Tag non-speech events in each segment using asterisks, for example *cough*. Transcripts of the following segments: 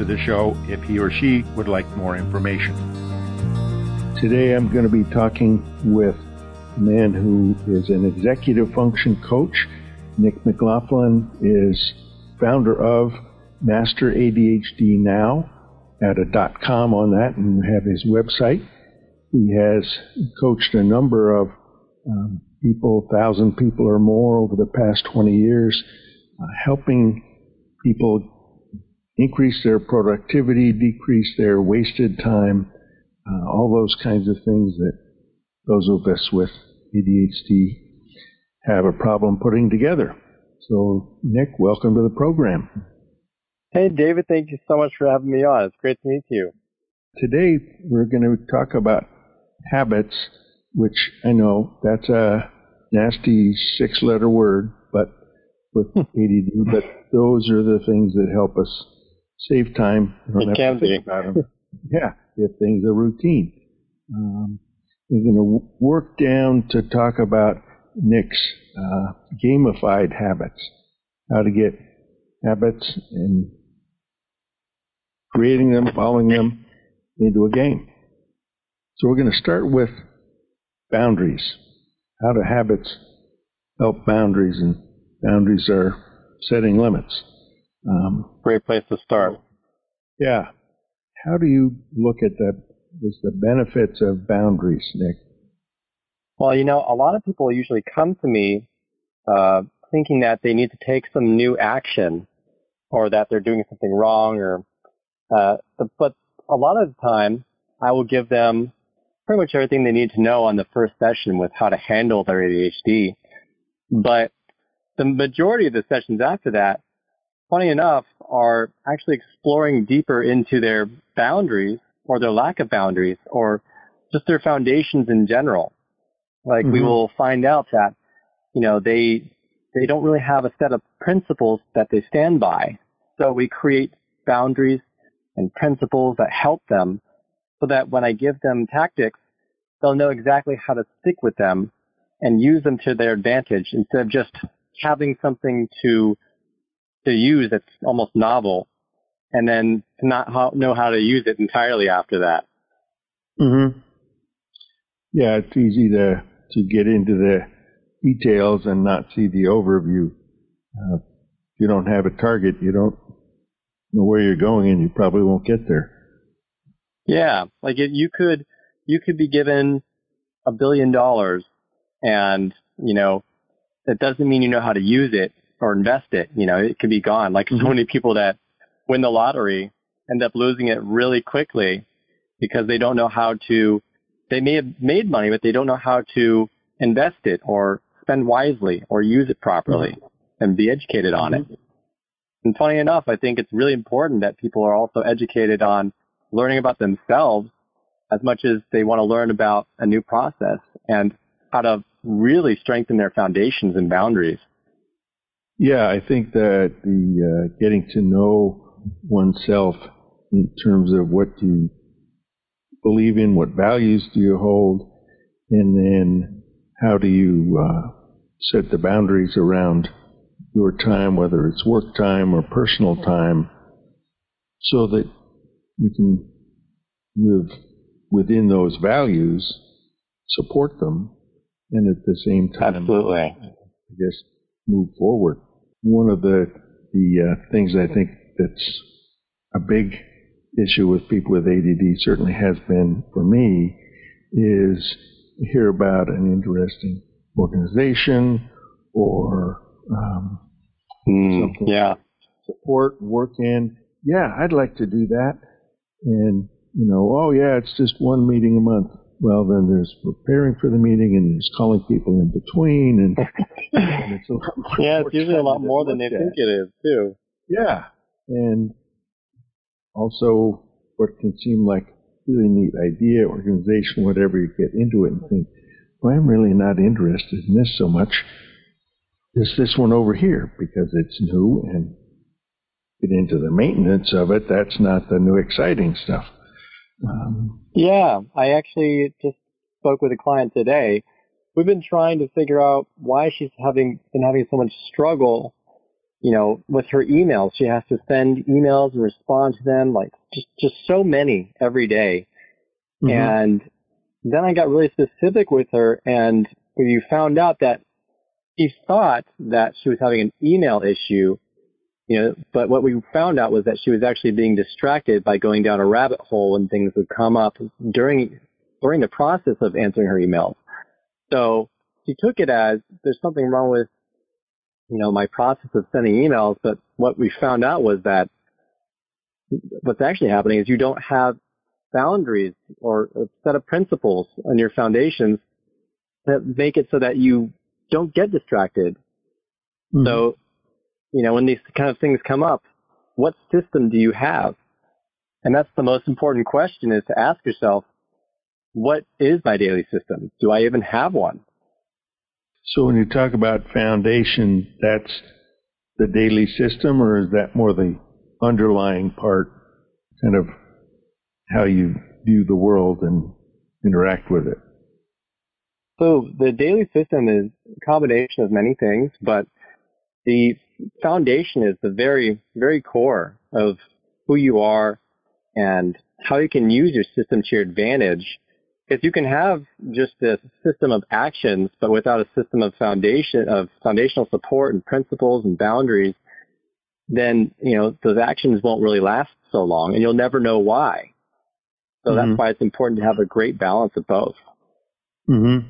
to the show if he or she would like more information. Today I'm going to be talking with a man who is an executive function coach. Nic McLaughlin is founder of Master ADHD Now at a dot com on that and have his website. He has coached a number of um, people, thousand people or more over the past 20 years, uh, helping people increase their productivity, decrease their wasted time, uh, all those kinds of things that those of us with ADHD have a problem putting together. So, Nic, welcome to the program. Hey, David, thank you so much for having me on. It's great to meet you. Today, we're going to talk about habits, which I know that's a nasty six letter word, but with *laughs* ADD, but those are the things that help us save time. it can be. *laughs* Yeah, if things are routine. Um, we're going to work down to talk about Nic's uh, gamified habits, how to get habits and creating them, following them into a game. So we're going to start with boundaries, how do habits help boundaries, and boundaries are setting limits. Um, Great place to start. Yeah. How do you look at the is the benefits of boundaries, Nic? Well, you know, a lot of people usually come to me uh, thinking that they need to take some new action or that they're doing something wrong or uh, but a lot of the time I will give them pretty much everything they need to know on the first session with how to handle their ADHD. But the majority of the sessions after that funny enough, are actually exploring deeper into their boundaries or their lack of boundaries or just their foundations in general. Like mm-hmm. we will find out that, you know, they, they don't really have a set of principles that they stand by. So we create boundaries and principles that help them so that when I give them tactics, they'll know exactly how to stick with them and use them to their advantage instead of just having something to to use that's almost novel, and then to not know how to use it entirely after that. Hmm. Yeah, it's easy to to get into the details and not see the overview. Uh, if you don't have a target, you don't know where you're going, and you probably won't get there. Yeah, like it, you could you could be given a billion dollars, and you know that doesn't mean you know how to use it or invest it. You know, it could be gone. Like mm-hmm. so many people that win the lottery end up losing it really quickly because they don't know how to, they may have made money, but they don't know how to invest it or spend wisely or use it properly mm-hmm. and be educated on mm-hmm. it. And funny enough, I think it's really important that people are also educated on learning about themselves as much as they want to learn about a new process and how to really strengthen their foundations and boundaries. Yeah, I think that the uh, getting to know oneself in terms of what you believe in, what values do you hold, and then how do you uh, set the boundaries around your time, whether it's work time or personal time, so that you can live within those values, support them, and at the same time, absolutely, I guess, move forward one of the the uh, things I think that's a big issue with people with ADD certainly has been for me is hear about an interesting organization or um, mm, something yeah support work in. Yeah, I'd like to do that. And you know, oh yeah, it's just one meeting a month. Well, then there's preparing for the meeting and there's calling people in between, and, *laughs* and it's a lot more yeah, it's usually a lot more than they think it is too. Yeah, and also what can seem like a really neat idea, organization, whatever, you get into it and think, well, I'm really not interested in this so much. There's this one over here because it's new and get into the maintenance of it. That's not the new exciting stuff. Um, yeah, I actually just spoke with a client today. We've been trying to figure out why she's having been having so much struggle, you know, with her emails. She has to send emails and respond to them, like just just so many every day. Mm-hmm. And then I got really specific with her, and we found out that she thought that she was having an email issue you know, but what we found out was that she was actually being distracted by going down a rabbit hole and things would come up during during the process of answering her emails. So she took it as there's something wrong with, you know, my process of sending emails. But what we found out was that what's actually happening is you don't have boundaries or a set of principles on your foundations that make it so that you don't get distracted. Mm-hmm. So you know, when these kind of things come up, what system do you have? And that's the most important question is to ask yourself, what is my daily system? Do I even have one? So when you talk about foundation, that's the daily system or is that more the underlying part, kind of how you view the world and interact with it? So the daily system is a combination of many things, but the foundation is the very, very core of who you are and how you can use your system to your advantage. If you can have just a system of actions, but without a system of foundation, of foundational support and principles and boundaries, then, you know, those actions won't really last so long and you'll never know why. So mm-hmm. that's why it's important to have a great balance of both. Mm-hmm.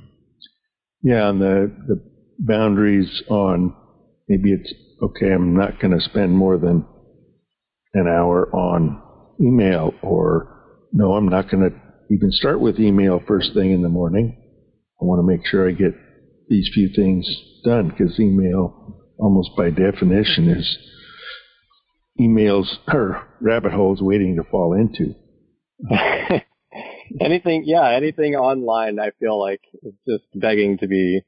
Yeah, and the, the boundaries on maybe it's okay, I'm not going to spend more than an hour on email, or no, I'm not going to even start with email first thing in the morning. I want to make sure I get these few things done because email, almost by definition, is emails or rabbit holes waiting to fall into. *laughs* anything, yeah, anything online, I feel like is just begging to be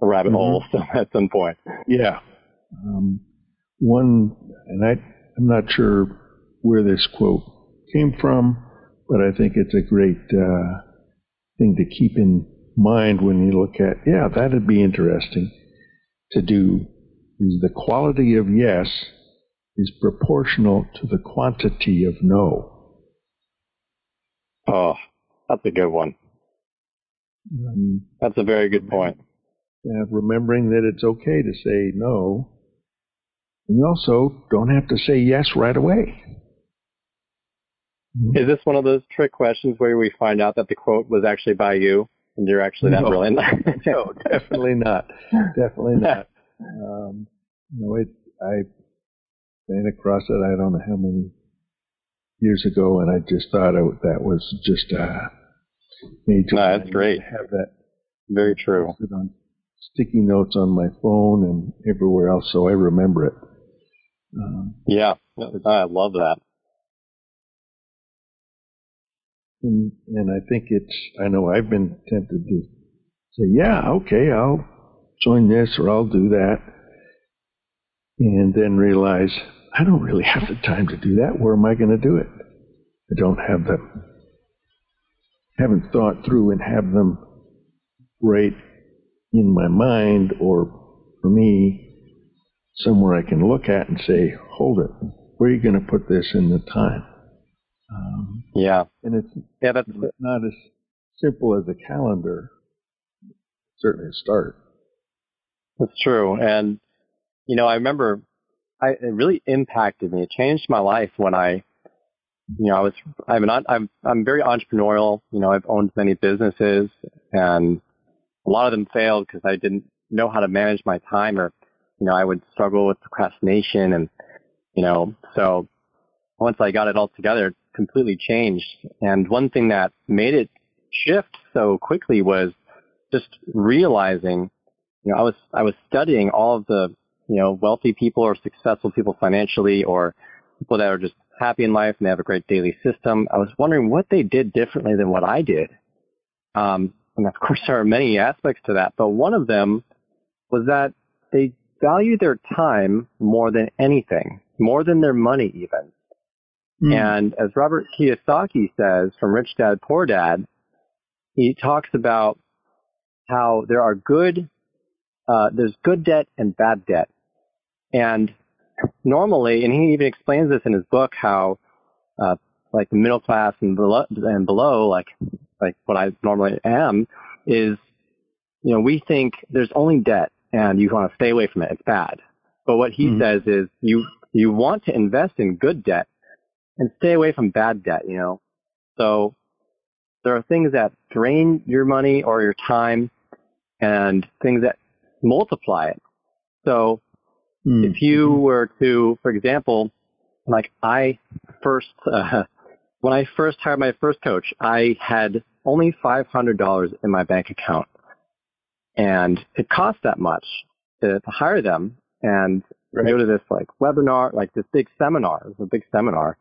a rabbit mm-hmm. hole *laughs* at some point. Yeah, um, one, and I, I'm not sure where this quote came from, but I think it's a great uh, thing to keep in mind when you look at, yeah, that'd be interesting to do. Is the quality of yes is proportional to the quantity of no. Oh, that's a good one. Um, that's a very good point. Uh, remembering that it's okay to say no and you also don't have to say yes right away. Is this one of those trick questions where we find out that the quote was actually by you and you're actually that no. brilliant? *laughs* no, definitely not. Definitely not. Um, you know, it, I ran across it, I don't know how many years ago, and I just thought it, that was just uh, major. No, that's great. Have that very true. On sticky notes on my phone and everywhere else, so I remember it. Um, yeah, I love that. And, and I think it's, I know I've been tempted to say, yeah, okay, I'll join this or I'll do that. And then realize I don't really have the time to do that. Where am I going to do it? I don't have the, haven't thought through and have them right in my mind or for me somewhere I can look at and say, hold it, where are you going to put this in the time? Um, yeah. And it's, yeah, that's not as simple as a calendar. Certainly a start. That's true. And, you know, I remember I, it really impacted me. It changed my life when I, you know, I was, I'm an, I'm, I'm very entrepreneurial. You know, I've owned many businesses and a lot of them failed because I didn't know how to manage my time or you know, I would struggle with procrastination and, you know, so once I got it all together, it completely changed. And one thing that made it shift so quickly was just realizing, you know, I was, I was studying all of the, you know, wealthy people or successful people financially or people that are just happy in life and they have a great daily system. I was wondering what they did differently than what I did. Um, and of course, there are many aspects to that, but one of them was that they value their time more than anything, more than their money even. Mm. And as Robert Kiyosaki says from Rich Dad Poor Dad, he talks about how there are good, uh, there's good debt and bad debt. And normally, and he even explains this in his book, how, uh, like the middle class and below, and below, like, like what I normally am, is, you know, we think there's only debt and you want to stay away from it. It's bad. But what he mm-hmm. says is you, you want to invest in good debt and stay away from bad debt, you know. So there are things that drain your money or your time and things that multiply it. So mm-hmm. if you were to, for example, like I first, uh, *laughs* when I first hired my first coach, I had only $500 in my bank account. And it cost that much to, to hire them and right. go to this like webinar, like this big seminar. It was a big seminar.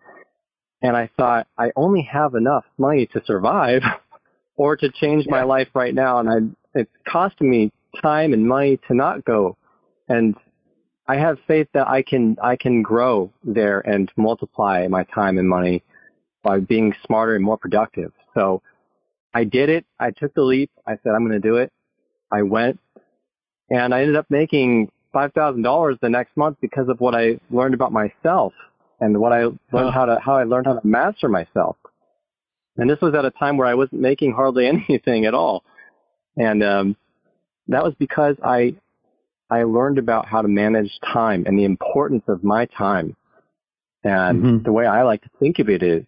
And I thought, I only have enough money to survive *laughs* or to change yeah. my life right now. And I, it's costing me time and money to not go. And I have faith that I can, I can grow there and multiply my time and money by being smarter and more productive. So I did it. I took the leap. I said, I'm going to do it. I went and I ended up making $5,000 the next month because of what I learned about myself and what I learned how to, how I learned how to master myself. And this was at a time where I wasn't making hardly *laughs* anything at all. And, um, that was because I, I learned about how to manage time and the importance of my time. And mm-hmm. the way I like to think of it is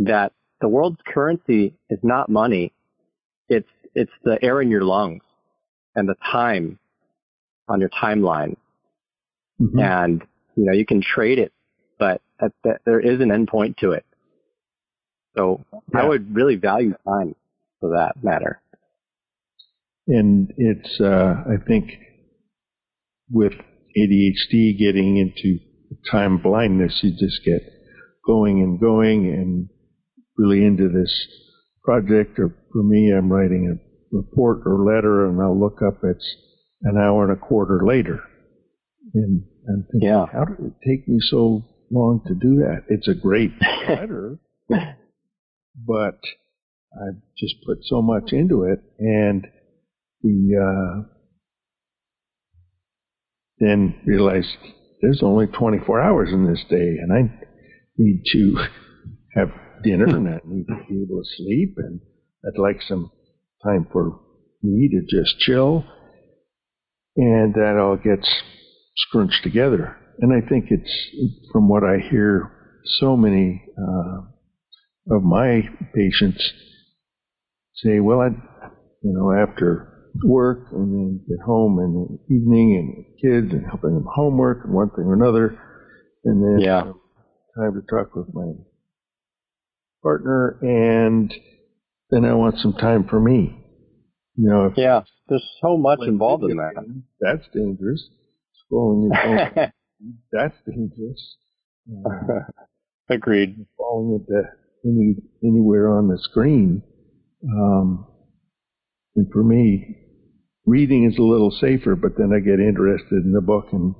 that the world's currency is not money. It's, it's the air in your lungs and the time on your timeline. Mm-hmm. And, you know, you can trade it, but at the, there is an endpoint to it. So yeah. I would really value time for that matter. And it's, uh, I think with ADHD getting into time blindness, you just get going and going and really into this project. Or for me, I'm writing a report or letter and I'll look up it's an hour and a quarter later. And I'm thinking, yeah. how did it take me so long to do that? It's a great *laughs* letter, but I've just put so much into it and the, uh, then realized there's only 24 hours in this day and I need to *laughs* have dinner and I need to be able to sleep and I'd like some time for me to just chill. And that all gets scrunched together. And I think it's, from what I hear, so many uh, of my patients say, well, I, you know, after work and then get home in the evening and kids and helping them homework and one thing or another, and then yeah. time to talk with my partner, and then I want some time for me. You know, yeah, there's so much involved in that. That's dangerous. Scrolling your phone, *laughs* that's dangerous. Uh, *laughs* Agreed. Falling into any anywhere on the screen. Um, and for me, reading is a little safer, but then I get interested in the book, and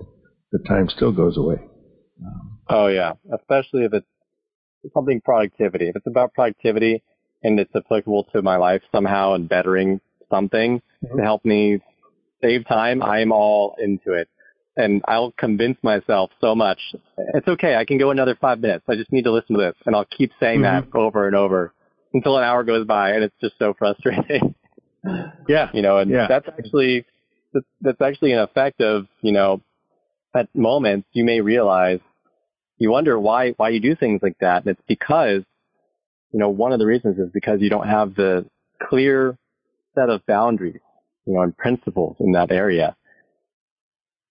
the time still goes away. Um, oh yeah, especially if it's something productivity. If it's about productivity and it's applicable to my life somehow and bettering something mm-hmm. to help me save time, I'm all into it. And I'll convince myself so much. It's okay. I can go another five minutes. I just need to listen to this. And I'll keep saying mm-hmm. that over and over until an hour goes by and it's just so frustrating. *laughs* yeah. You know, and yeah. that's actually, that's actually an effect of, you know, at moments you may realize you wonder why why you do things like that. And it's because, you know, one of the reasons is because you don't have the clear set of boundaries, you know, and principles in that area.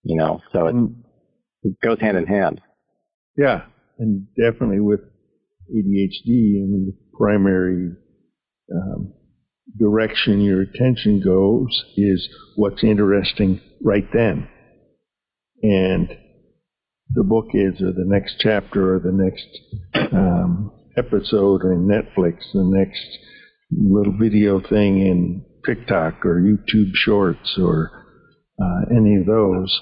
You know, so it, mm. it goes hand in hand. Yeah, and definitely with ADHD, I mean, the primary um, direction your attention goes is what's interesting right then. And the book is, or the next chapter, or the next um, episode in Netflix, the next little video thing in TikTok or YouTube Shorts or uh, any of those,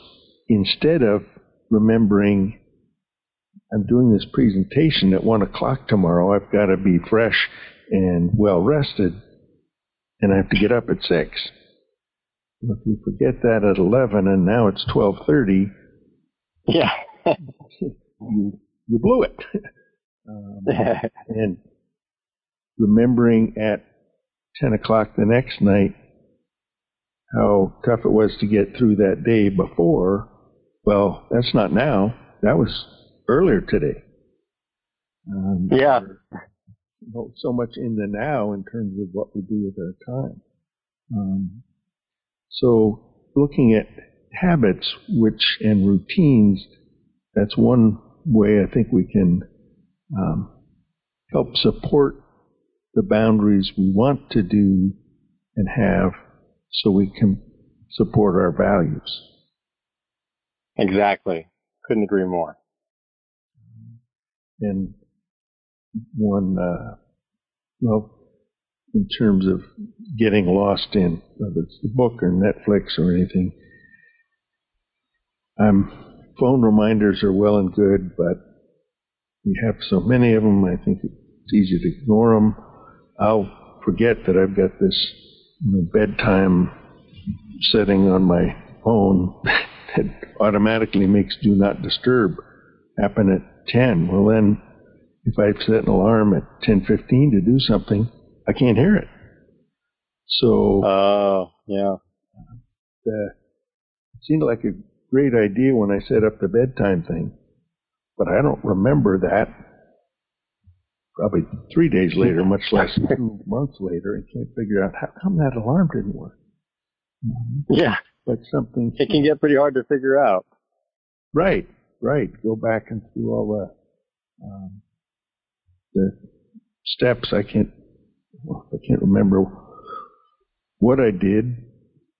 instead of remembering I'm doing this presentation at one o'clock tomorrow. I've got to be fresh and well rested, and I have to get up at six. If you forget that at eleven, and now it's twelve thirty, yeah, *laughs* you you blew it. *laughs* Um, *laughs* and remembering at ten o'clock the next night how tough it was to get through that day before. Well, that's not now. That was earlier today. Um, yeah. So much in the now in terms of what we do with our time. Um, so looking at habits, which and routines, that's one way I think we can um, help support the boundaries we want to do and have so we can support our values. Exactly. Couldn't agree more and one, uh, well, in terms of getting lost in whether it's the book or Netflix or anything. Um, phone reminders are well and good, but we have so many of them. I think it's easy to ignore them. I'll forget that I've got this you know, bedtime setting on my phone *laughs* that automatically makes do not disturb happen at 10. Well, then if I set an alarm at 10:15 to do something, I can't hear it. So, oh, uh, yeah. The, it seemed like a great idea when I set up the bedtime thing, but I don't remember that probably three days later, *laughs* much less two months later, and can't figure out how come that alarm didn't work. Yeah. But something. It can get pretty hard to figure out. Right right. Go back and through all the um, the steps. I can't well, I can't remember what I did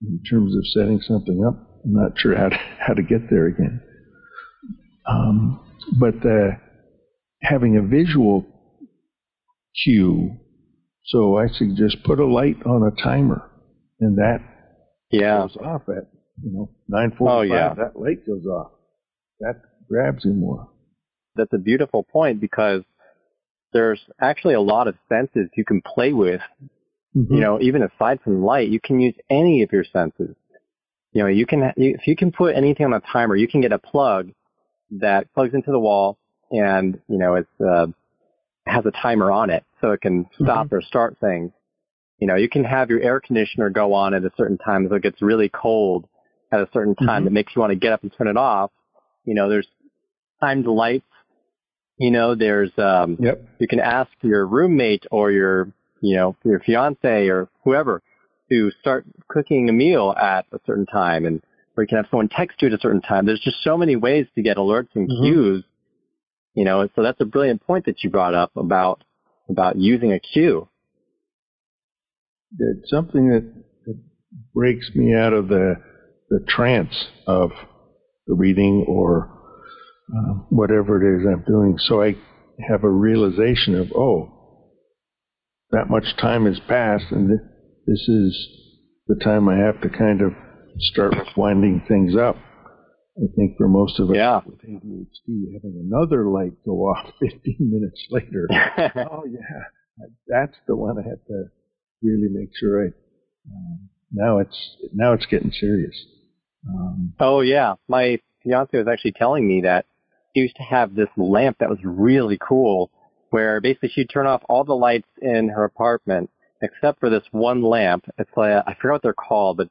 in terms of setting something up. I'm not sure how to how to get there again. Um, but uh, having a visual cue, so I suggest put a light on a timer, and that yeah. goes off at you know nine forty-five. Oh, yeah. That light goes off. That grabs you more. That's a beautiful point because there's actually a lot of senses you can play with. Mm-hmm. You know, even aside from light, you can use any of your senses. You know, you can if you can put anything on a timer, you can get a plug that plugs into the wall, and you know it's uh, has a timer on it, so it can stop mm-hmm. or start things. You know, you can have your air conditioner go on at a certain time, so it gets really cold at a certain time mm-hmm. that makes you want to get up and turn it off. You know, there's timed lights. You know, there's um yep. you can ask your roommate or your you know, your fiance or whoever to start cooking a meal at a certain time and or you can have someone text you at a certain time. There's just so many ways to get alerts and mm-hmm. cues. You know, so that's a brilliant point that you brought up about about using a cue. It's something that, that breaks me out of the the trance of the reading or uh, whatever it is I'm doing. So I have a realization of, oh, that much time has passed, and th- this is the time I have to kind of start winding things up. I think for most of us yeah. with ADHD, having another light go off *laughs* 15 minutes later, *laughs* oh yeah, that's the one I have to really make sure I. Um, now it's now it's getting serious. Um, oh yeah, my fiance was actually telling me that she used to have this lamp that was really cool, where basically she'd turn off all the lights in her apartment except for this one lamp. It's like I forget what they're called, but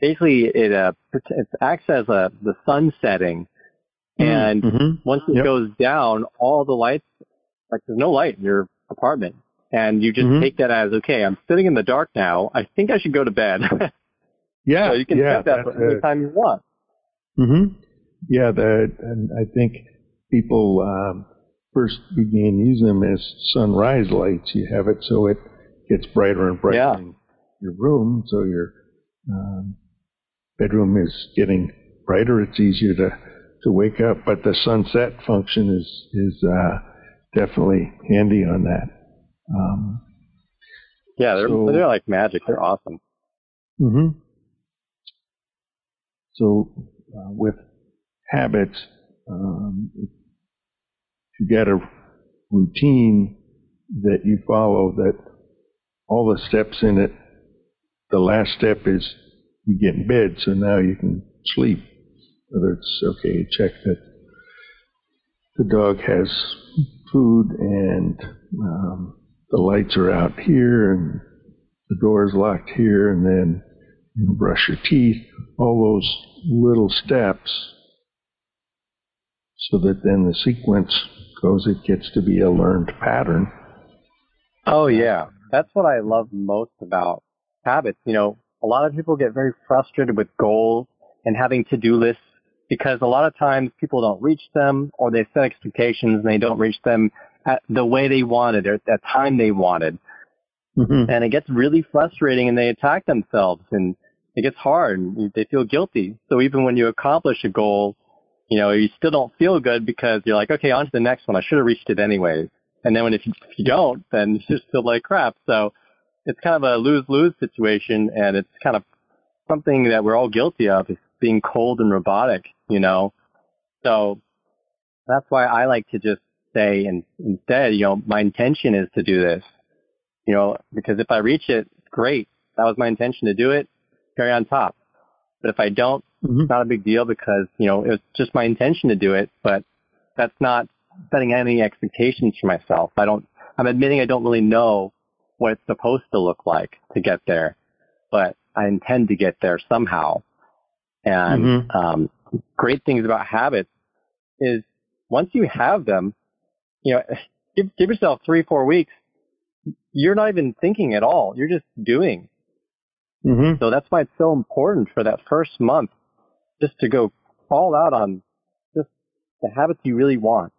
basically it uh it acts as a the sun setting, mm, and mm-hmm. once it yep. goes down, all the lights like there's no light in your apartment, and you just mm-hmm. take that as okay. I'm sitting in the dark now. I think I should go to bed. *laughs* Yeah, so you can yeah, set that for any time you want. Mm-hmm. Yeah, the, and I think people um, first began using them as sunrise lights. You have it so it gets brighter and brighter yeah. in your room, so your um, bedroom is getting brighter. It's easier to to wake up. But the sunset function is is uh, definitely handy on that. Um, yeah, they're so, they're like magic. They're awesome. hmm So uh, with habits, um, you get a routine that you follow, that all the steps in it, the last step is you get in bed, so now you can sleep. Whether it's okay, check that the dog has food and um, the lights are out here and the door is locked here, and then you brush your teeth. All those little steps, so that then the sequence goes. It gets to be a learned pattern. Oh yeah, that's what I love most about habits. You know, a lot of people get very frustrated with goals and having to-do lists because a lot of times people don't reach them or they set expectations and they don't reach them at the way they wanted or at the time they wanted. Mm-hmm. And it gets really frustrating and they attack themselves and it gets hard and they feel guilty. So even when you accomplish a goal, you know, you still don't feel good because you're like, okay, on to the next one. I should have reached it anyway. And then when if you, if you don't, then you just feel like crap. So it's kind of a lose-lose situation and it's kind of something that we're all guilty of is being cold and robotic, you know. So that's why I like to just say and instead, you know, my intention is to do this. You know, because if I reach it, great. That was my intention to do it. Carry on top. But if I don't, mm-hmm. it's not a big deal because, you know, it was just my intention to do it, but that's not setting any expectations for myself. I don't, I'm admitting I don't really know what it's supposed to look like to get there, but I intend to get there somehow. And mm-hmm. um, great things about habits is once you have them, you know, *laughs* give, give yourself three, four weeks. You're not even thinking at all. You're just doing. Mm-hmm. So that's why it's so important for that first month just to go all out on just the habits you really want,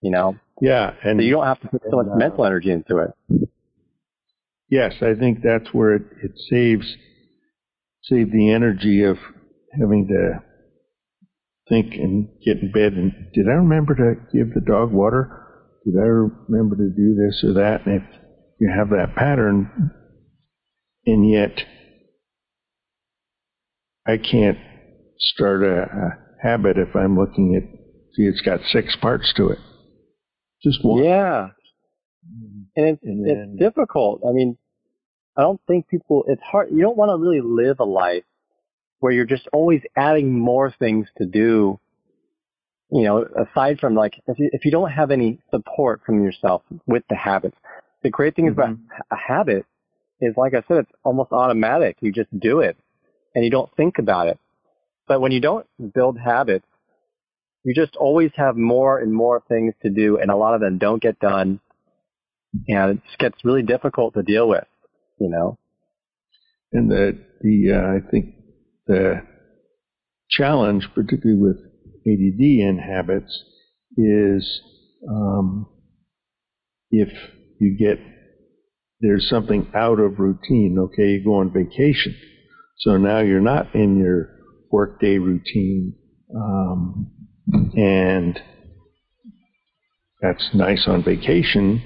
you know? Yeah. And so you don't have to put so much uh, mental energy into it. Yes, I think that's where it, it saves, save the energy of having to think and get in bed and did I remember to give the dog water? Did I remember to do this or that? And if you have that pattern, and yet I can't start a, a habit if I'm looking at, see, it's got six parts to it. Just one. Yeah. Mm-hmm. And it's, and then, it's difficult. I mean, I don't think people, it's hard. You don't want to really live a life where you're just always adding more things to do. You know, aside from like, if you, if you don't have any support from yourself with the habits, the great thing mm-hmm. about a habit is, like I said, it's almost automatic. You just do it and you don't think about it. But when you don't build habits, you just always have more and more things to do and a lot of them don't get done and it gets really difficult to deal with, you know? And the, the, uh, I think the challenge, particularly with ADD and habits, is um, if you get there's something out of routine. Okay, you go on vacation, so now you're not in your workday routine, um, and that's nice on vacation.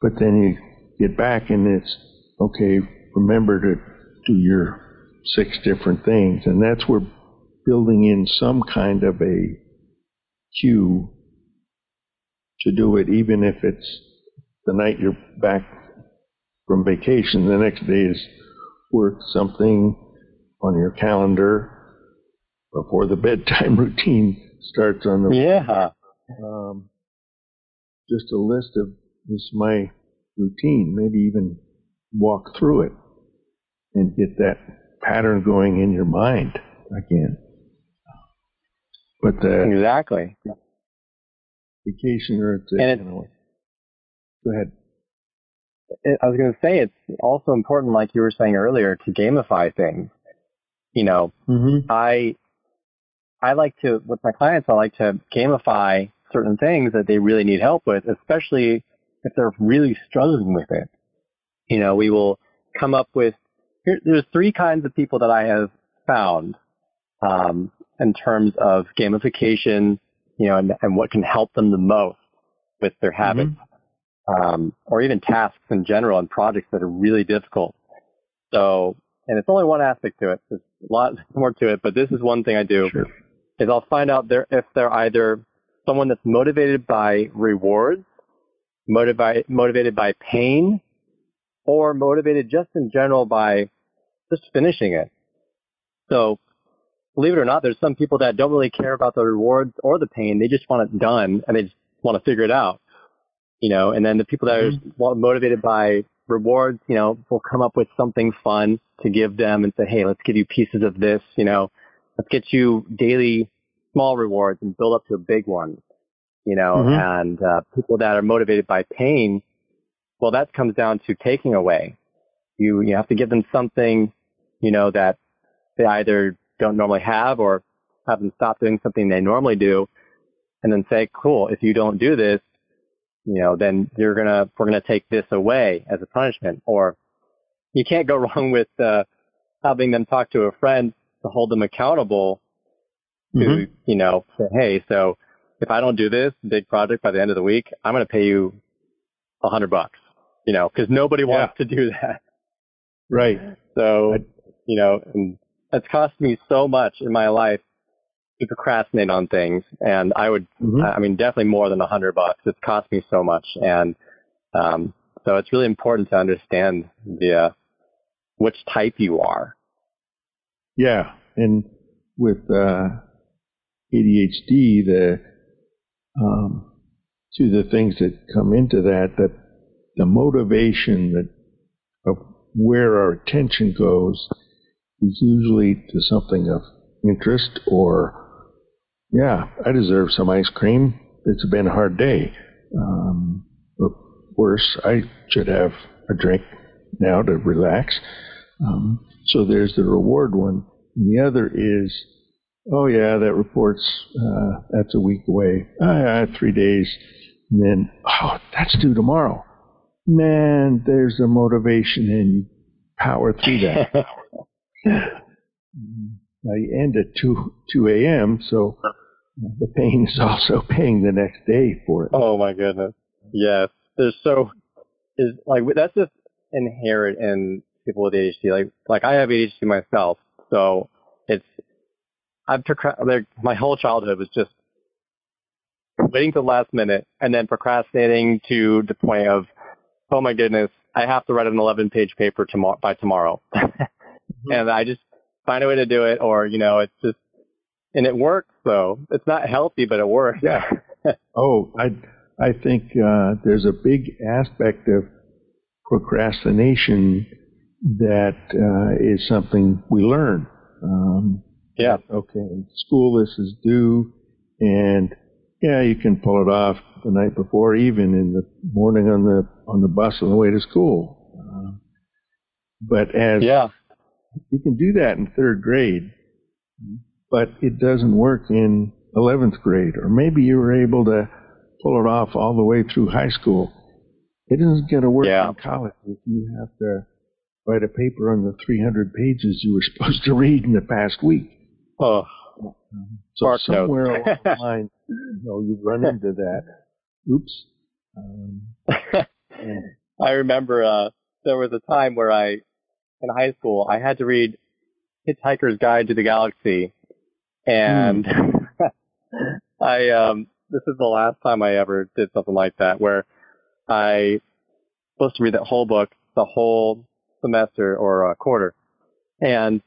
But then you get back and it's okay. Remember to do your six different things. And that's where building in some kind of a cue to do it, even if it's the night you're back from vacation, the next day is work something on your calendar before the *laughs* bedtime routine starts on the yeah um, just a list of this is my routine maybe even walk through it and get that pattern going in your mind again. But the exactly vacation or it's, and you know, go ahead. I was going to say it's also important, like you were saying earlier, to gamify things. You know, mm-hmm. I I like to with my clients. I like to gamify certain things that they really need help with, especially if they're really struggling with it. You know, we will come up with here, there's three kinds of people that I have found um, in terms of gamification, you know, and, and what can help them the most with their habits, mm-hmm. um, or even tasks in general and projects that are really difficult. So, and it's only one aspect to it. There's a lot *laughs* more to it, but this is one thing I do sure. is I'll find out there if they're either someone that's motivated by rewards, motivated motivated by pain, or motivated just in general by just finishing it. So believe it or not, there's some people that don't really care about the rewards or the pain. They just want it done and they just want to figure it out. You know, and then the people that mm-hmm. are motivated by rewards, you know, will come up with something fun to give them and say, hey, let's give you pieces of this, you know, let's get you daily small rewards and build up to a big one, you know, mm-hmm. and uh, people that are motivated by pain, well, that comes down to taking away. You, you have to give them something, you know, that they either don't normally have or have them stop doing something they normally do and then say, cool, if you don't do this, you know, then you're gonna, we're gonna take this away as a punishment. Or you can't go *laughs* wrong with, uh, having them talk to a friend to hold them accountable to, mm-hmm. you know, say, hey, so if I don't do this big project by the end of the week, I'm gonna pay you a hundred bucks, you know, cause nobody yeah. wants to do that. Right. So, you know, and it's cost me so much in my life to procrastinate on things, and I would, mm-hmm. I mean, definitely more than a hundred bucks. It's cost me so much, and um, so it's really important to understand the uh, which type you are. Yeah, and with uh, ADHD, the um, of the things that come into that that the motivation that of where our attention goes is usually to something of interest or yeah, I deserve some ice cream. It's been a hard day. Um, or worse, I should have a drink now to relax. Um, so there's the reward one. And the other is, oh yeah, that report's, uh, that's a week away. Ah, three days. And then, oh, that's due tomorrow. Man, there's a motivation and power through that. *laughs* now you end at 2, 2 a.m., so the pain is also *laughs* paying the next day for it. Oh my goodness. Yes. There's so, is like, that's just inherent in people with ADHD. Like, like I have ADHD myself, so it's, I've, like, my whole childhood was just waiting to the last minute and then procrastinating to the point of, oh my goodness, I have to write an 11 page paper tomorrow by tomorrow. *laughs* mm-hmm. And I just find a way to do it or, you know, it's just and it works though. It's not healthy, but it works. Yeah. *laughs* oh, I I think uh, there's a big aspect of procrastination that uh, is something we learn. Um, yeah. Okay. School this is due, and yeah, you can pull it off the night before, even in the morning on the on the bus on the way to school. Uh, but as yeah, you can do that in third grade but it doesn't work in 11th grade, or maybe you were able to pull it off all the way through high school. It isn't going to work yeah. in college if you have to write a paper on the 300 pages you were *laughs* supposed to read in the past week. Oh, so somewhere along the *laughs* line, you know, you run into that. Oops. Um, *laughs* I remember uh, there was a time where I, in high school, I had to read Hitchhiker's Guide to the Galaxy and mm. *laughs* I, um, this is the last time I ever did something like that where I was supposed to read that whole book the whole semester or a quarter. And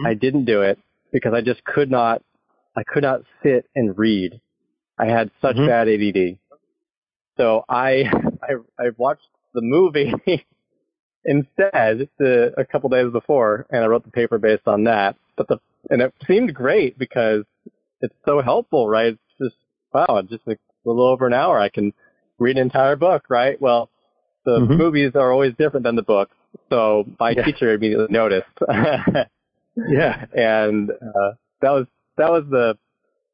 mm. I didn't do it because I just could not, I could not sit and read. I had such mm-hmm. bad ADD. So I, *laughs* I, I watched the movie *laughs* instead the, a couple days before and I wrote the paper based on that. But the and it seemed great because it's so helpful, right? It's just wow, just a little over an hour, I can read an entire book, right? Well, the mm-hmm. movies are always different than the books, so my yeah. teacher immediately noticed. *laughs* yeah, and uh, that was that was the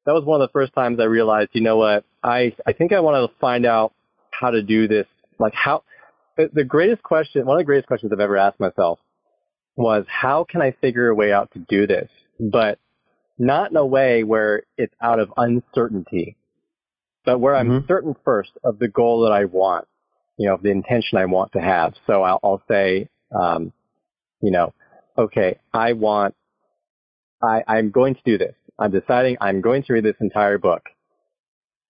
that was one of the first times I realized, you know what, I I think I want to find out how to do this, like how. The greatest question, one of the greatest questions I've ever asked myself was, how can I figure a way out to do this? but not in a way where it's out of uncertainty, but where I'm Mhm. certain first of the goal that I want, you know, the intention I want to have. So I'll, I'll say, um, you know, okay, I want, I, I'm going to do this. I'm deciding I'm going to read this entire book.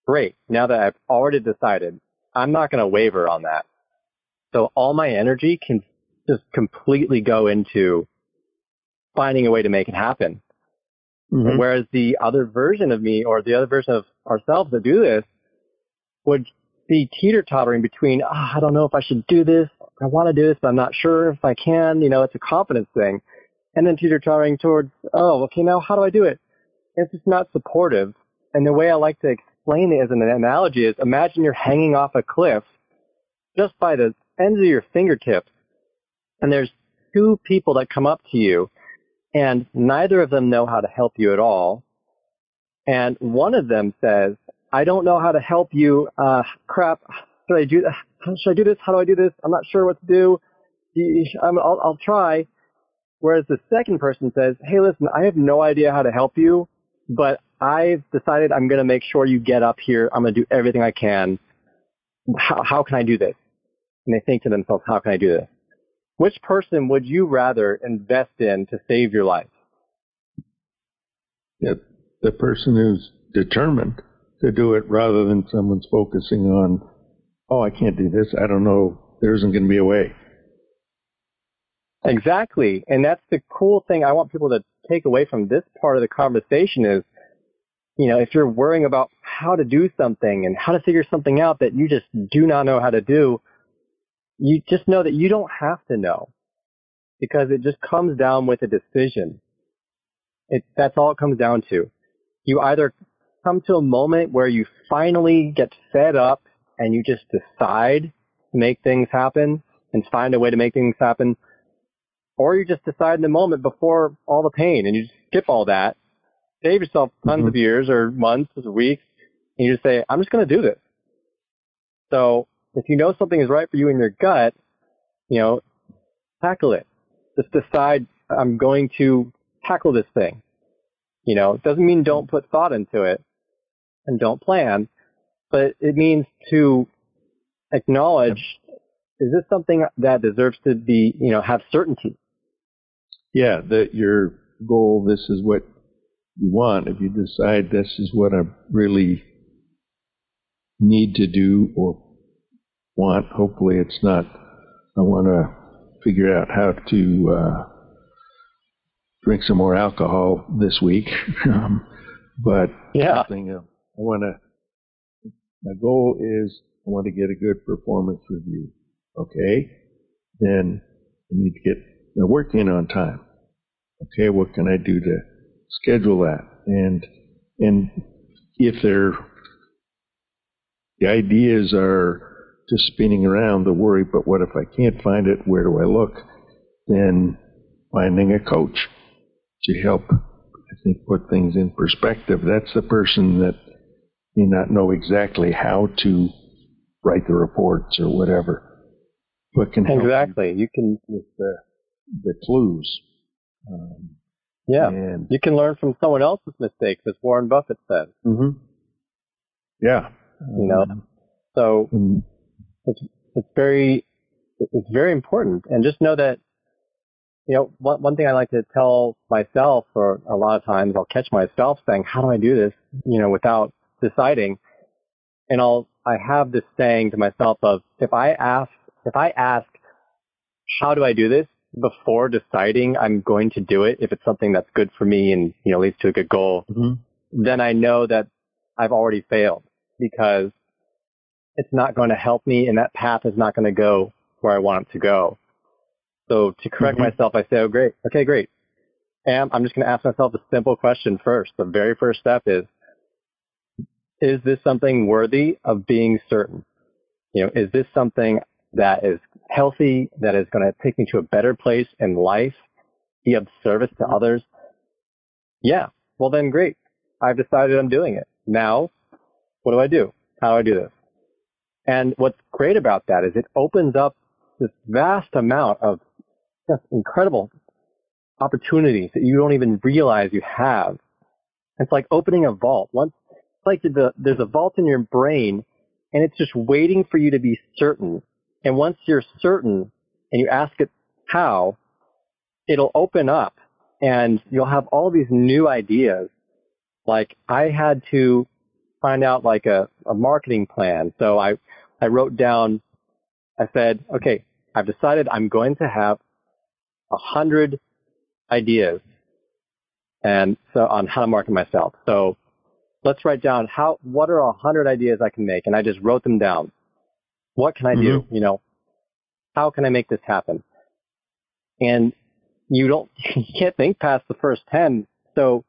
Great. Now that I've already decided, I'm not going to waver on that. So all my energy can just completely go into finding a way to make it happen. Mhm. Whereas the other version of me or the other version of ourselves that do this would be teeter tottering between, ah, I don't know if I should do this. I want to do this, but I'm not sure if I can. You know, it's a confidence thing. And then teeter tottering towards, oh, okay, now how do I do it? It's just not supportive. And the way I like to explain it as an analogy is imagine you're hanging off a cliff just by the ends of your fingertips. And there's two people that come up to you and neither of them know how to help you at all. And one of them says, I don't know how to help you. Uh, crap. Should I do, should I do this? How do I do this? I'm not sure what to do. I'll, I'll try. Whereas the second person says, Hey, listen, I have no idea how to help you, but I've decided I'm going to make sure you get up here. I'm going to do everything I can. How, how can I do this? And they think to themselves, how can I do this? Which person would you rather invest in to save your life? Yeah, the person who's determined to do it rather than someone's focusing on, oh, I can't do this. I don't know. There isn't going to be a way. Exactly. And that's the cool thing I want people to take away from this part of the conversation is, you know, if you're worrying about how to do something and how to figure something out that you just do not know how to do, you just know that you don't have to know because it just comes down with a decision. It, that's all it comes down to. You either come to a moment where you finally get fed up and you just decide to make things happen and find a way to make things happen, or you just decide in the moment before all the pain and you just skip all that, save yourself tons Mhm. of years or months or weeks, and you just say, I'm just going to do this. So if you know something is right for you in your gut, you know, tackle it. Just decide I'm going to tackle this thing. You know, it doesn't mean don't put thought into it and don't plan, but it means to acknowledge, is this something that deserves to be, you know, have certainty? Yeah, that your goal, this is what you want. If you decide this is what I really need to do or want, hopefully it's not, I want to figure out how to uh, drink some more alcohol this week. *laughs* um, but Yeah. something, uh, I want to, my goal is I want to get a good performance review. Okay? Then I need to get my work in on time. Okay, what can I do to schedule that? And, and if they're, the ideas are just spinning around the worry, but what if I can't find it? Where do I look? Then finding a coach to help, I think, put things in perspective. That's the person that may not know exactly how to write the reports or whatever, but can help you Exactly. You can, with the, the clues. Um, yeah. You can learn from someone else's mistakes, as Warren Buffett says. Mhm. yeah, You know, Um, So and- it's it's very it's very important and just know that you know one one thing I like to tell myself or a lot of times I'll catch myself saying how do I do this you know without deciding and I'll I have this saying to myself of if I ask if I ask how do I do this before deciding I'm going to do it if it's something that's good for me and you know leads to a good goal Mhm. then I know that I've already failed because it's not going to help me and that path is not going to go where I want it to go. So to correct Mhm. myself, I say, oh, great. Okay, great. And I'm just going to ask myself a simple question first. The very first step is, is this something worthy of being certain? You know, is this something that is healthy, that is going to take me to a better place in life, be of service to others? Yeah. Well, then great. I've decided I'm doing it. Now, what do I do? How do I do this? And what's great about that is it opens up this vast amount of just incredible opportunities that you don't even realize you have It's like opening a vault. Once, like the, there's a vault in your brain and it's just waiting for you to be certain. And once you're certain and you ask it how, it'll open up and you'll have all these new ideas. Like I had to find out like a, a marketing plan. So I, I wrote down, I said, okay, I've decided I'm going to have a hundred ideas and so on how to market myself. So let's write down how, what are a hundred ideas I can make? And I just wrote them down. What can I mm-hmm. do? You know, how can I make this happen? And you don't, *laughs* you can't think past the first 10. So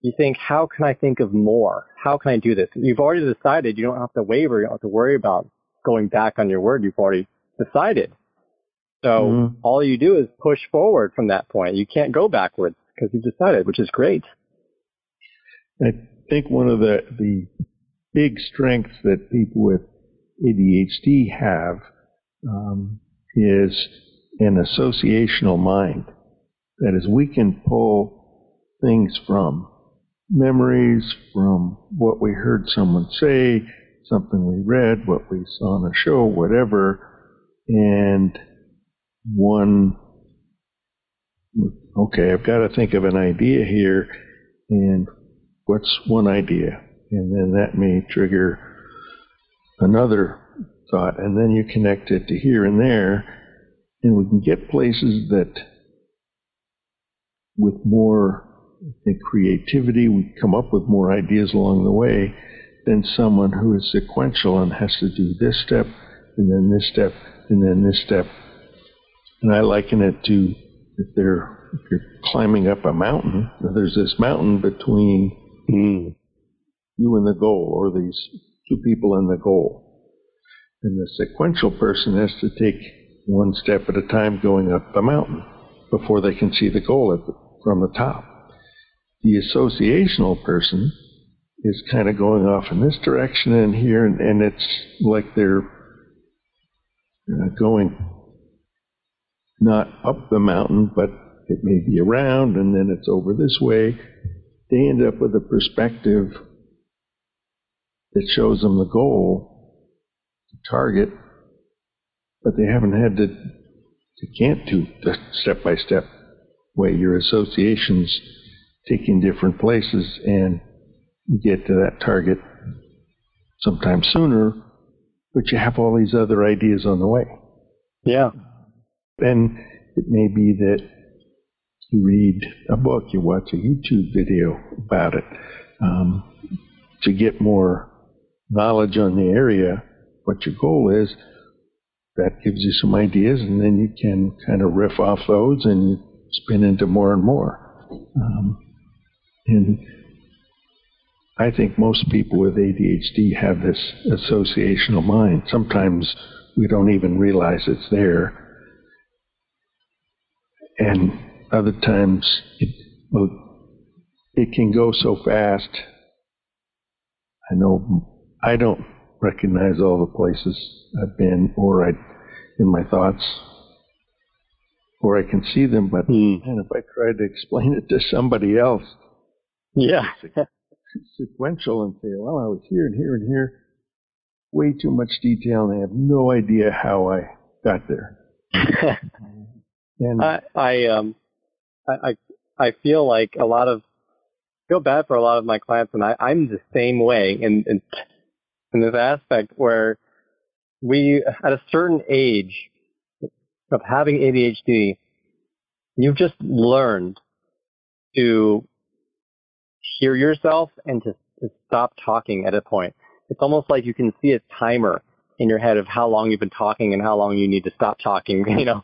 you think, how can I think of more? How can I do this? You've already decided. You don't have to waver. You don't have to worry about going back on your word. You've already decided. So mm-hmm. all you do is push forward from that point. You can't go backwards because you've decided, which is great. I think one of the, the big strengths that people with ADHD have um, is an associational mind. That is, we can pull things from memories, from what we heard someone say, something we read, what we saw on a show, whatever, and one, okay, I've got to think of an idea here, and what's one idea? And then that may trigger another thought, and then you connect it to here and there, and we can get places that, with more think creativity, we come up with more ideas along the way than someone who is sequential and has to do this step, and then this step, and then this step, and I liken it to if they're if you're climbing up a mountain, there's this mountain between mm. you and the goal, or these two people and the goal. And the sequential person has to take one step at a time going up the mountain before they can see the goal the, from the top. The associational person is kind of going off in this direction and here, and, and it's like they're uh, going not up the mountain, but it may be around and then it's over this way. They end up with a perspective that shows them the goal, the target, but they haven't had to, they can't do the step by step way. Your associations taking different places and you get to that target sometime sooner, but you have all these other ideas on the way. Yeah. And it may be that you read a book, you watch a YouTube video about it um, to get more knowledge on the area, what your goal is. That gives you some ideas, and then you can kind of riff off those and spin into more and more. Um, and I think most people with ADHD have this associational mind. Sometimes we don't even realize it's there and other times it well, it can go so fast. I know I don't recognize all the places I've been, or I in my thoughts, or I can see them, but mm. man, if I try to explain it to somebody else, yeah, sequential and say, well, I was here and here and here, way too much detail, and I have no idea how I got there. *laughs* And I, I um, I, I I feel like a lot of feel bad for a lot of my clients, and I, I'm the same way in, in in this aspect where we at a certain age of having ADHD, you've just learned to hear yourself and to, to stop talking at a point. It's almost like you can see a timer in your head of how long you've been talking and how long you need to stop talking. *laughs* You know,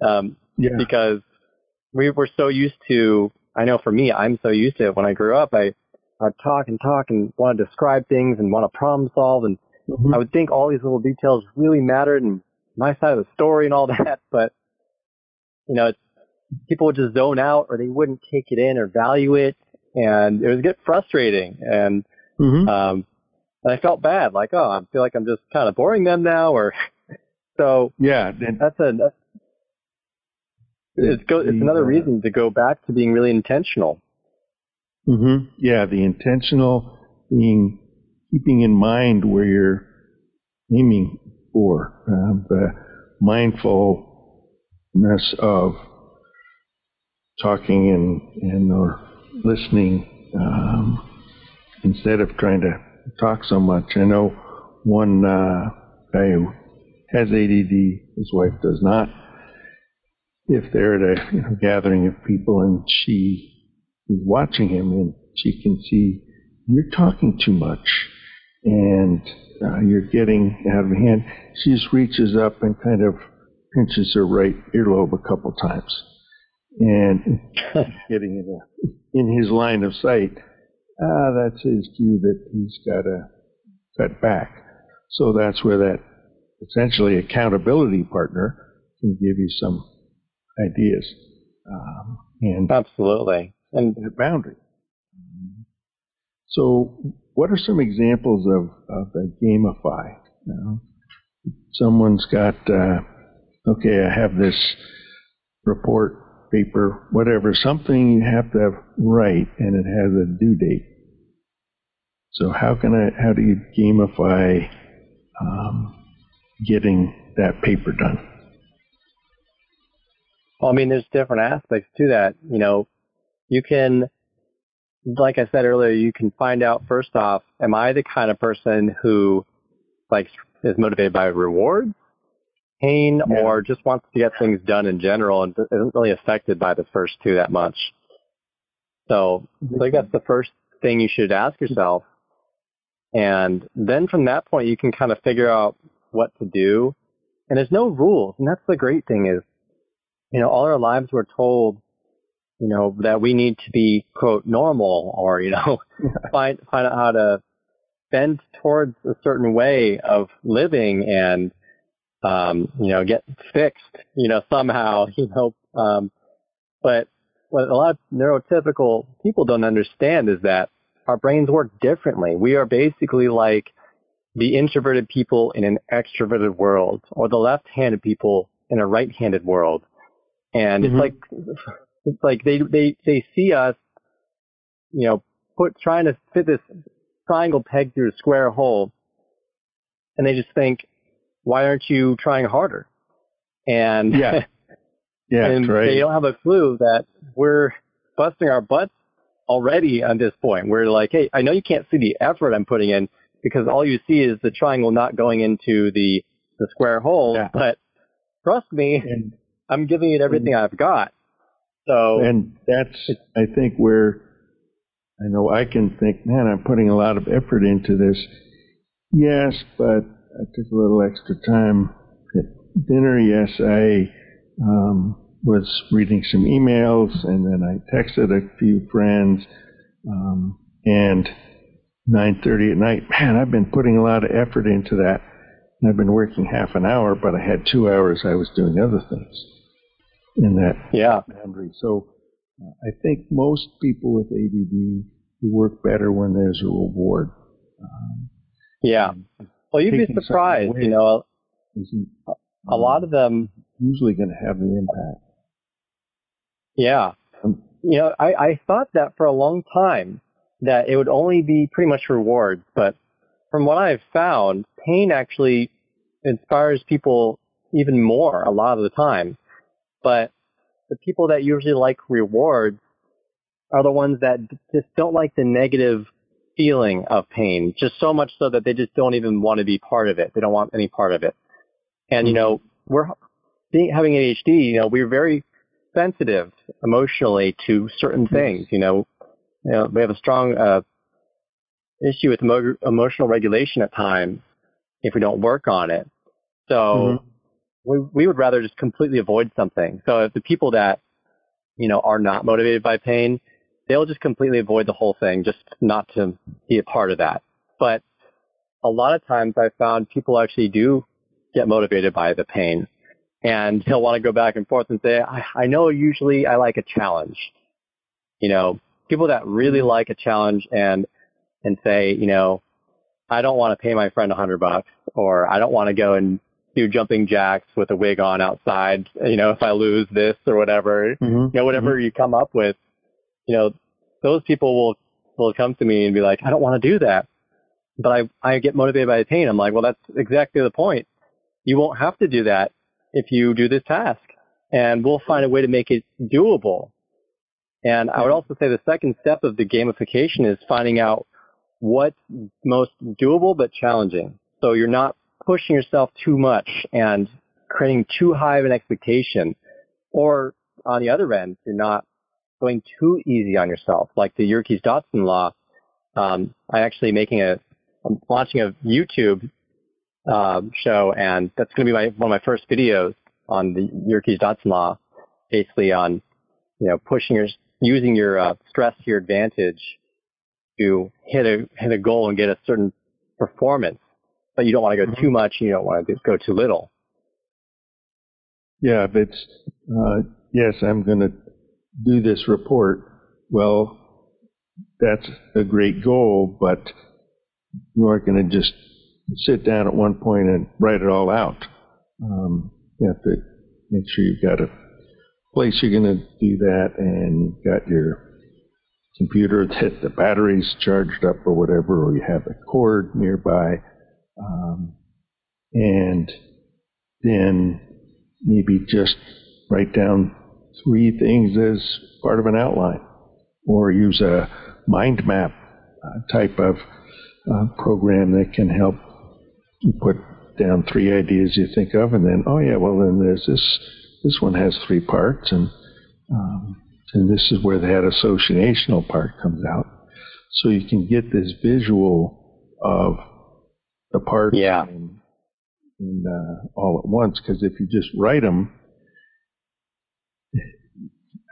um, yeah. because we were so used to, I know for me, I'm so used to it. When I grew up, I, I'd talk and talk and want to describe things and want to problem solve. And mm-hmm. I would think all these little details really mattered and my side of the story and all *laughs* that. But, you know, people would just zone out or they wouldn't take it in or value it. And it would get frustrating. And, mm-hmm. um, and I felt bad, like, oh, I feel like I'm just kind of boring them now, or *laughs* so. Yeah, and that's a that's it's, go, it's another reason to go back to being really intentional. Mm-hmm. Yeah, the intentional being keeping in mind where you're aiming for, uh, the mindfulness of talking and and or listening um, instead of trying to talk so much. I know one uh, guy who has ADD, his wife does not. If they're at a you know, gathering of people and she is watching him and she can see you're talking too much and uh, you're getting out of hand, she just reaches up and kind of pinches her right earlobe a couple times and *laughs* getting in, a, in his line of sight. Ah, that's his cue that he's got to cut back. So that's where that essentially accountability partner can give you some ideas um, and absolutely and a boundary. So, what are some examples of of the gamify? You know, someone's got uh, okay, I have this report, paper, whatever, something you have to write, and it has a due date. So, how can I? How do you gamify um, getting that paper done? Well, I mean, there's different aspects to that. You know, you can, like I said earlier, you can find out first off, am I the kind of person who like is motivated by rewards, pain, yeah. or just wants to get things done in general and isn't really affected by the first two that much? So I think that's the first thing you should ask yourself. And then from that point, you can kind of figure out what to do. And there's no rules. And that's the great thing is, you know, all our lives we're told you know, that we need to be quote normal or, you know, *laughs* find find out how to bend towards a certain way of living and um, you know, get fixed, you know, somehow, *laughs* you know, um, but what a lot of neurotypical people don't understand is that our brains work differently. We are basically like the introverted people in an extroverted world or the left-handed people in a right-handed world. And mm-hmm. it's like it's like they they they see us, you know, put trying to fit this triangle peg through a square hole, and they just think, why aren't you trying harder? And yeah, *laughs* yeah, and right. they don't have a clue that we're busting our butts already on this point. We're like, hey, I know you can't see the effort I'm putting in because all you see is the triangle not going into the the square hole, yeah. but trust me, and, I'm giving it everything I've got. So, and that's, I think, where I know I can think, man, I'm putting a lot of effort into this. Yes, but I took a little extra time at dinner. Yes, I um, was reading some emails, and then I texted a few friends. Um, and 9:30 at night, man, I've been putting a lot of effort into that. And I've been working half an hour, but I had two hours I was doing other things in that yeah. boundary. So uh, I think most people with ADD work better when there's a reward. Um, yeah. Well, you'd be surprised. You know, a, a lot of them usually going to have the impact. Yeah. Um, you know, I, I thought that for a long time that it would only be pretty much rewards, but from what I've found, pain actually inspires people even more a lot of the time. But the people that usually like rewards are the ones that just don't like the negative feeling of pain, just so much so that they just don't even want to be part of it. They don't want any part of it. And, you know, we're being, having ADHD, you know, we're very sensitive emotionally to certain things, you know, you know, we have a strong, uh, issue with emo- emotional regulation at times if we don't work on it. So, mm-hmm we, we would rather just completely avoid something. So if the people that, you know, are not motivated by pain, they'll just completely avoid the whole thing, just not to be a part of that. But a lot of times I've found people actually do get motivated by the pain and he'll want to go back and forth and say, I, I know usually I like a challenge. You know, people that really mm-hmm. like a challenge and, and say, you know, I don't want to pay my friend a hundred bucks or I don't want to go and do jumping jacks with a wig on outside, you know, if I lose this or whatever, mm-hmm. you know, whatever mm-hmm. you come up with, you know, those people will will come to me and be like, I don't want to do that, but I I get motivated by the pain. I'm like, well, that's exactly the point. You won't have to do that if you do this task, and we'll find a way to make it doable. And I would also say the second step of the gamification is finding out what's most doable but challenging. So you're not pushing yourself too much and creating too high of an expectation. Or on the other end, you're not going too easy on yourself. Like the Yerkes Dodson law, um, I'm actually making a, I'm launching a YouTube uh, show, and that's going to be my, one of my first videos on the Yerkes Dodson law, basically on you know pushing your using your uh, stress to your advantage to hit a hit a goal and get a certain performance, but you don't want to go mm-hmm. too much. You don't want to go too little. Yeah, if it's uh, yes, I'm going to do this report. Well, that's a great goal, but you aren't going to just sit down at one point and write it all out. Um, you have to make sure you've got a place you're going to do that, and you've got your computer *laughs* that the battery's charged up or whatever, or you have a cord nearby, um, and then maybe just write down three things as part of an outline, or use a mind map uh, type of uh, program that can help you put down three ideas you think of, and then oh yeah, well then there's this this one has three parts, and um, and this is where that associational part comes out. So you can get this visual of the parts yeah. and, in, uh, all at once. Because if you just write them,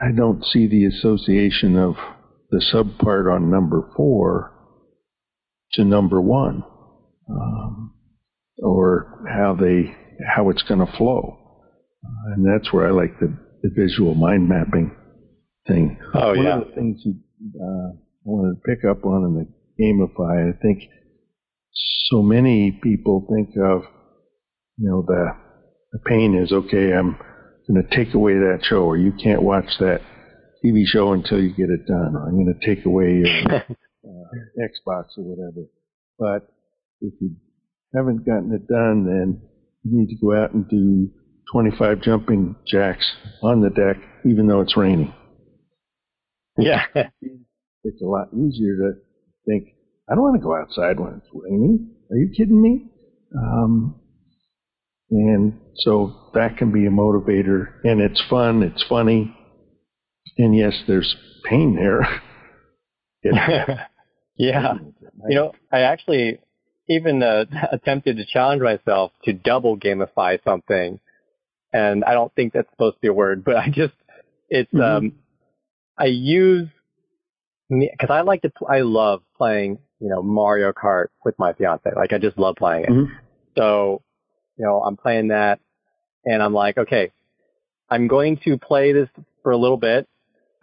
I don't see the association of the subpart on number four to number one, um, or how they how it's going to flow. Uh, and that's where I like the, the visual mind mapping thing. Oh, One yeah. One of the things you uh, wanted to pick up on in the gamify, I think so many people think of, you know, the, the pain is, okay, I'm going to take away that show, or you can't watch that TV show until you get it done, or I'm going to take away your *laughs* uh, Xbox or whatever. But if you haven't gotten it done, then you need to go out and do 25 jumping jacks on the deck, even though it's raining. Yeah. it's a lot easier to think, I don't want to go outside when it's raining. Are you kidding me? Um, and so that can be a motivator, and it's fun, it's funny, and yes, there's pain there. *laughs* *laughs* yeah. You know, I actually even uh, *laughs* attempted to challenge myself to double gamify something, and I don't think that's supposed to be a word, but I just it's mm-hmm. um I use because I like to I love playing you know Mario Kart with my fiance. Like I just love playing it. Mm-hmm. So you know I'm playing that, and I'm like, okay, I'm going to play this for a little bit,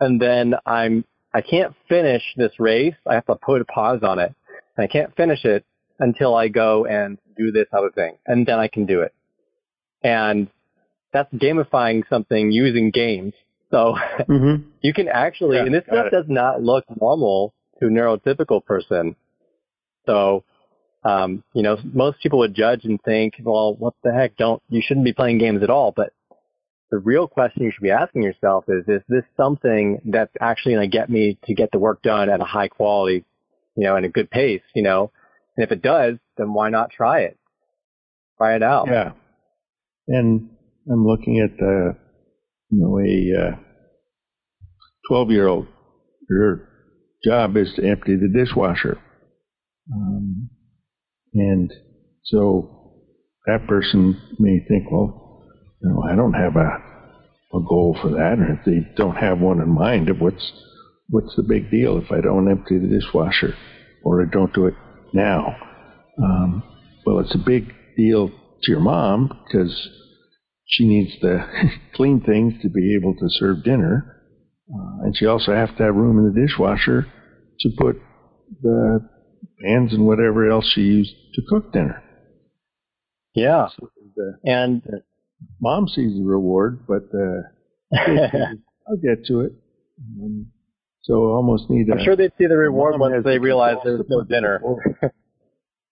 and then I'm I can't finish this race. I have to put a pause on it. And I can't finish it until I go and do this other thing, and then I can do it. And that's gamifying something using games so *laughs* mm-hmm. you can actually, yeah, and this stuff it. does not look normal to a neurotypical person. So, um, you know, most people would judge and think, well, what the heck? Don't, you shouldn't be playing games at all. But the real question you should be asking yourself is, is this something that's actually going to get me to get the work done at a high quality, you know, and a good pace, you know? And if it does, then why not try it? Try it out. Yeah. And I'm looking at the you know, a 12 uh, year old, her job is to empty the dishwasher. Um, and so that person may think, well, you know, I don't have a, a goal for that. And if they don't have one in mind, what's, what's the big deal if I don't empty the dishwasher or I don't do it now? Um, well, it's a big deal to your mom because she needs to *laughs* clean things to be able to serve dinner. Uh, and she also has to have room in the dishwasher to put the pans and whatever else she used to cook dinner. Yeah. So the, and the mom sees the reward, but uh, *laughs* I'll get to it. Um, So almost need. I'm sure they'd see the reward once they realize there's no dinner.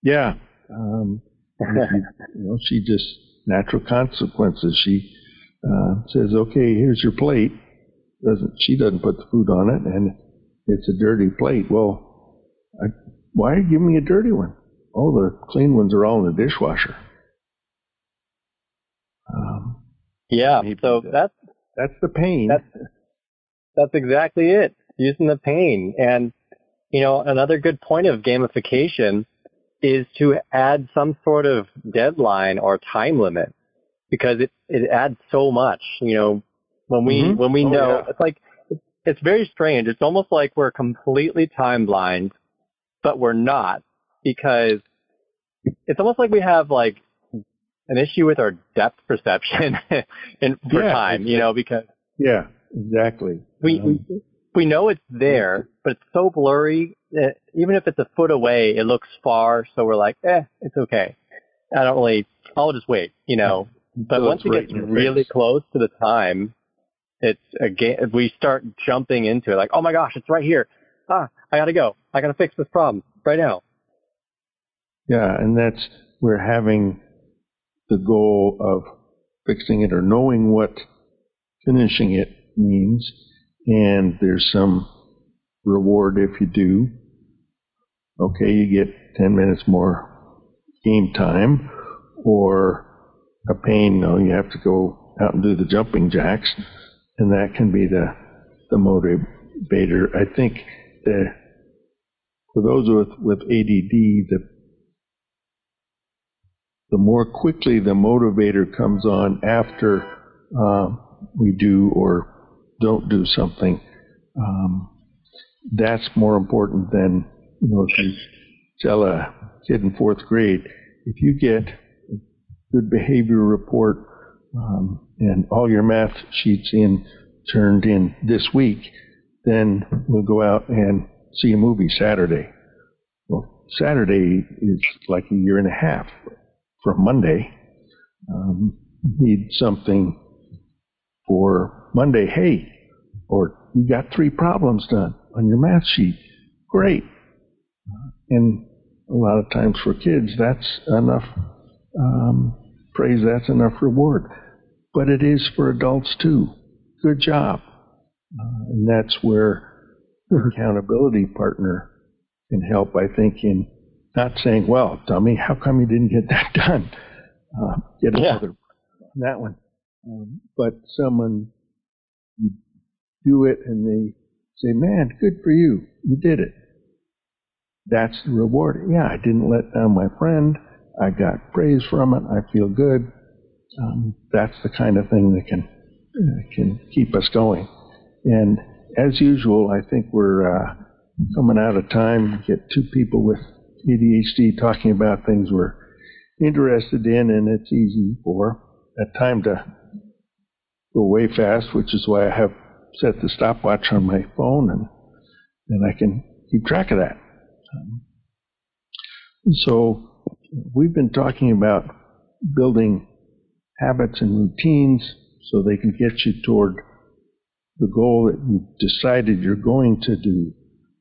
yeah, um, you know, she just natural consequences. She uh, says, "Okay, here's your plate." Doesn't she doesn't put the food on it, and it's a dirty plate. Well, I, why are you giving me a dirty one? Oh, the clean ones are all in the dishwasher. Um, yeah, so that's that's the pain. That's, that's exactly it. Using the pain, and you know, another good point of gamification is to add some sort of deadline or time limit because it it adds so much. You know, when we mm-hmm. when we oh, know yeah. it's like it's very strange. It's almost like we're completely time blind, but we're not because it's almost like we have like an issue with our depth perception *laughs* in, for yeah, time, you know, because yeah, exactly. We, um, we we know it's there, but it's so blurry that even if it's a foot away, it looks far. So we're like, eh, it's okay. I don't really. I'll just wait, you know. *laughs* But once it gets really face. close to the time, it's again we start jumping into it like, oh my gosh, it's right here. Ah, I gotta go. I gotta fix this problem right now. Yeah, and that's we're having the goal of fixing it or knowing what finishing it means, and there's some reward if you do. Okay, you get 10 minutes more game time, or a pain, no, you have to go out and do the jumping jacks, and that can be the, the motivator. I think the, for those with, with ADD, the the more quickly the motivator comes on after um, we do or don't do something, um, that's more important than you know if you tell a kid in fourth grade if you get a good behavior report um, and all your math sheets in turned in this week, then we'll go out and see a movie Saturday. Well, Saturday is like a year and a half from Monday. Um, need something for Monday. Hey, or you got three problems done on your math sheet. Great. And a lot of times for kids, that's enough um, praise, that's enough reward. But it is for adults too. Good job. Uh, and that's where *laughs* accountability partner can help, I think, in not saying, well, dummy, how come you didn't get that *laughs* done? Uh, get another yeah. that one. Um, but someone, you do it and they say, man, good for you. You did it. That's the reward. Yeah, I didn't let down my friend. I got praise from it. I feel good. Um, that's the kind of thing that can uh, can keep us going. And as usual, I think we're uh, coming out of time. Get two people with ADHD talking about things we're interested in, and it's easy for that time to go way fast, which is why I have set the stopwatch on my phone, and and I can keep track of that. Um, so we've been talking about building habits and routines so they can get you toward the goal that you've decided you're going to do.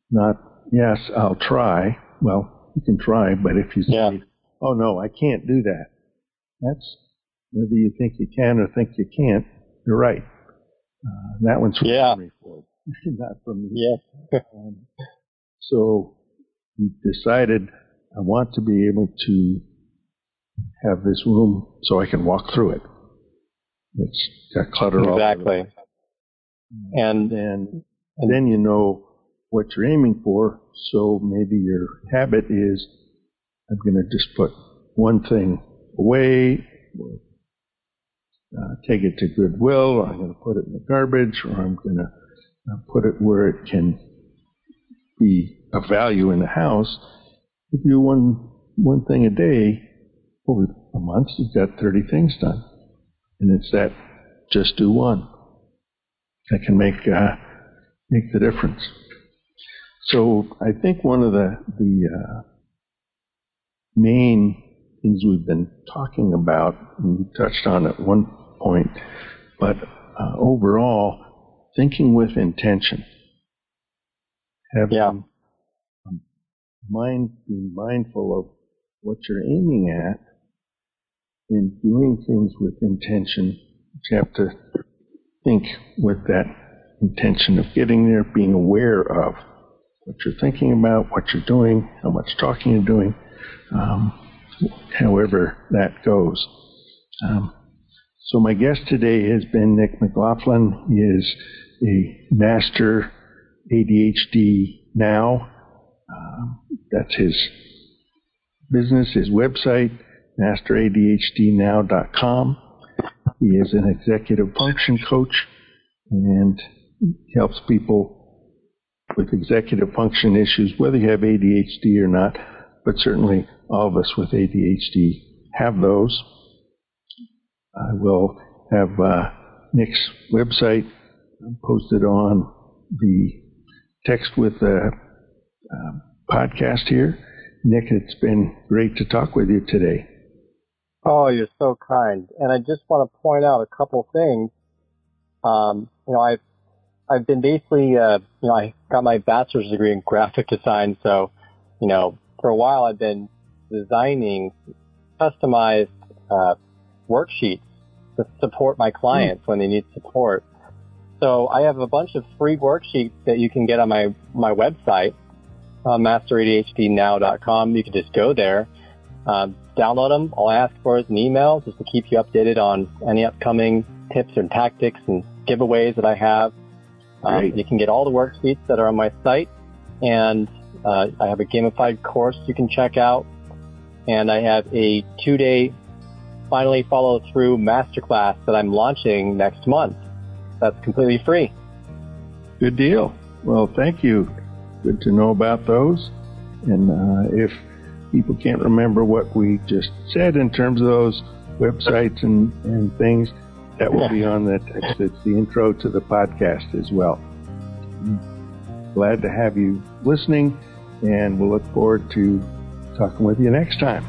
Not, yes, I'll try. Well, you can try, but if you say, yeah. "Oh no, I can't do that," that's whether you think you can or think you can't. You're right. Uh, that one's from yeah. Henry Ford, *laughs* not from me. Yeah. *laughs* um, so you decided, I want to be able to have this room so I can walk through it. It's got clutter exactly. all Exactly. And, and, and then you know what you're aiming for. So maybe your habit is, I'm going to just put one thing away, uh, take it to Goodwill, or I'm going to put it in the garbage, or I'm going to uh, put it where it can be of value in the house. If you do one one thing a day over a month, you've got 30 things done, and it's that just do one that can make uh, make the difference. So I think one of the the uh, main things we've been talking about, and we touched on at one point, but uh, overall, thinking with intention. having yeah. mind, being mindful of what you're aiming at and doing things with intention. You have to think with that intention of getting there, being aware of what you're thinking about, what you're doing, how much talking you're doing, um, however that goes. Um, so my guest today has been Nic McLaughlin. He is a master ADHD now. Uh, that's his business, his website, masteradhdnow.com. He is an executive function coach and helps people with executive function issues, whether you have ADHD or not, but certainly all of us with ADHD have those. I will have uh, Nic's website posted on the text with the uh, podcast here. Nick, it's been great to talk with you today. Oh, you're so kind. And I just want to point out a couple things. Um, you know, I've I've been basically, uh, you know, I got my bachelor's degree in graphic design, so, you know, for a while I've been designing customized uh, worksheets to support my clients mm. when they need support. So I have a bunch of free worksheets that you can get on my my website, uh, masteradhdnow.com. You can just go there, um, download them. All I ask for is an email just to keep you updated on any upcoming tips and tactics and giveaways that I have. Um, you can get all the worksheets that are on my site, and uh, I have a gamified course you can check out, and I have a two-day finally follow through masterclass that I'm launching next month. That's completely free. Good deal. Well, thank you. Good to know about those. And uh, if people can't remember what we just said in terms of those websites and, and things, that will be on the text. It's the intro to the podcast as well. Glad to have you listening, and we'll look forward to talking with you next time.